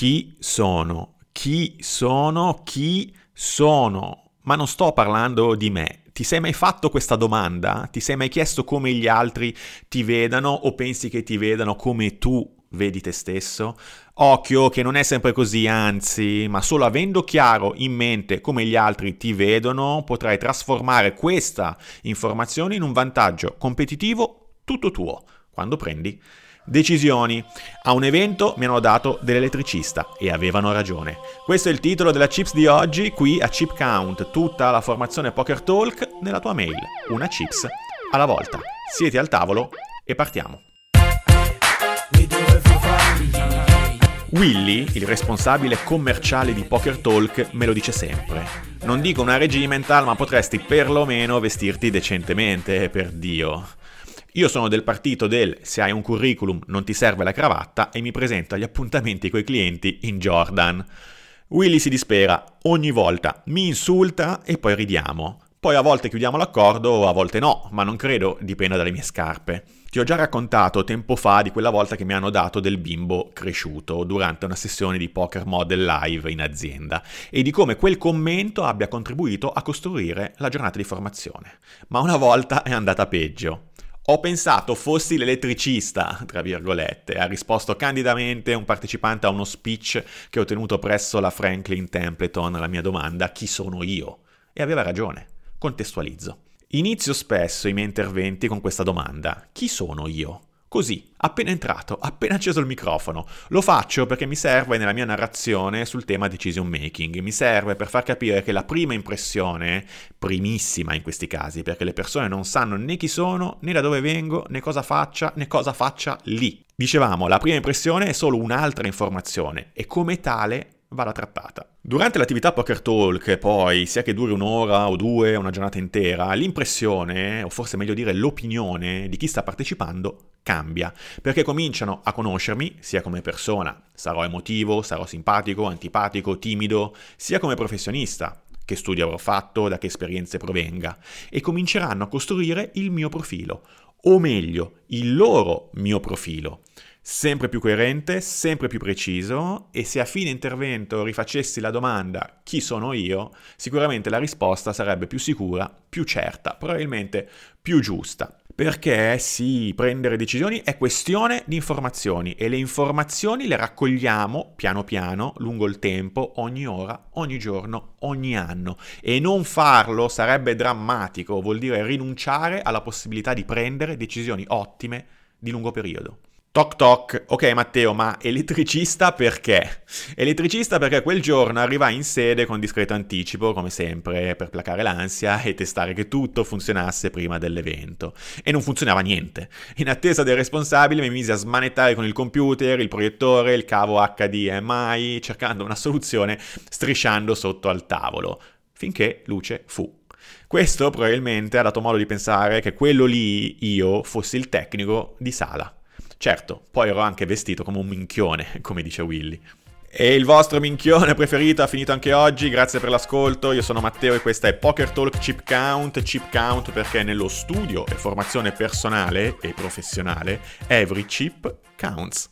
Chi sono? Chi sono? Chi sono? Ma non sto parlando di me. Ti sei mai fatto questa domanda? Ti sei mai chiesto come gli altri ti vedano o pensi che ti vedano come tu vedi te stesso? Occhio che non è sempre così, anzi, ma solo avendo chiaro in mente come gli altri ti vedono, potrai trasformare questa informazione in un vantaggio competitivo tutto tuo quando prendi decisioni. A un evento mi hanno dato dell'elettricista e avevano ragione. Questo è il titolo della Chips di oggi, qui a Chip Count, tutta la formazione Poker Talk nella tua mail, una chips alla volta. Siete al tavolo e partiamo. Willy, il responsabile commerciale di Poker Talk, me lo dice sempre. Non dico una regimental, ma potresti perlomeno vestirti decentemente, per Dio. Io sono del partito del se hai un curriculum non ti serve la cravatta e mi presento agli appuntamenti coi clienti in Jordan. Willy si dispera, ogni volta mi insulta e poi ridiamo. Poi a volte chiudiamo l'accordo, a volte no, ma non credo dipenda dalle mie scarpe. Ti ho già raccontato tempo fa di quella volta che mi hanno dato del bimbo cresciuto durante una sessione di poker model live in azienda e di come quel commento abbia contribuito a costruire la giornata di formazione. Ma una volta è andata peggio. Ho pensato fossi l'elettricista, tra virgolette, ha risposto candidamente un partecipante a uno speech che ho tenuto presso la Franklin Templeton alla mia domanda chi sono io? E aveva ragione. Contestualizzo. Inizio spesso i miei interventi con questa domanda. Chi sono io? Così, appena entrato, appena acceso il microfono. Lo faccio perché mi serve nella mia narrazione sul tema decision making. Mi serve per far capire che la prima impressione, primissima in questi casi, perché le persone non sanno né chi sono, né da dove vengo, né cosa faccia, né cosa faccia lì. Dicevamo, la prima impressione è solo un'altra informazione e come tale vada trattata. Durante l'attività Poker Talk, poi, sia che duri un'ora o due, una giornata intera, l'impressione, o forse meglio dire l'opinione di chi sta partecipando cambia, perché cominciano a conoscermi sia come persona, sarò emotivo, sarò simpatico, antipatico, timido, sia come professionista, che studi avrò fatto, da che esperienze provenga, e cominceranno a costruire il mio profilo, o meglio, il loro mio profilo sempre più coerente, sempre più preciso e se a fine intervento rifacessi la domanda chi sono io, sicuramente la risposta sarebbe più sicura, più certa, probabilmente più giusta. Perché sì, prendere decisioni è questione di informazioni e le informazioni le raccogliamo piano piano, lungo il tempo, ogni ora, ogni giorno, ogni anno. E non farlo sarebbe drammatico, vuol dire rinunciare alla possibilità di prendere decisioni ottime di lungo periodo. Toc toc, ok Matteo, ma elettricista perché? Elettricista perché quel giorno arrivai in sede con discreto anticipo, come sempre, per placare l'ansia e testare che tutto funzionasse prima dell'evento. E non funzionava niente. In attesa del responsabile mi misi a smanettare con il computer, il proiettore, il cavo HDMI, cercando una soluzione strisciando sotto al tavolo, finché luce fu. Questo probabilmente ha dato modo di pensare che quello lì, io, fossi il tecnico di sala. Certo, poi ero anche vestito come un minchione, come dice Willy. E il vostro minchione preferito ha finito anche oggi, grazie per l'ascolto, io sono Matteo e questa è Poker Talk Chip Count, Chip Count perché nello studio e formazione personale e professionale every chip counts.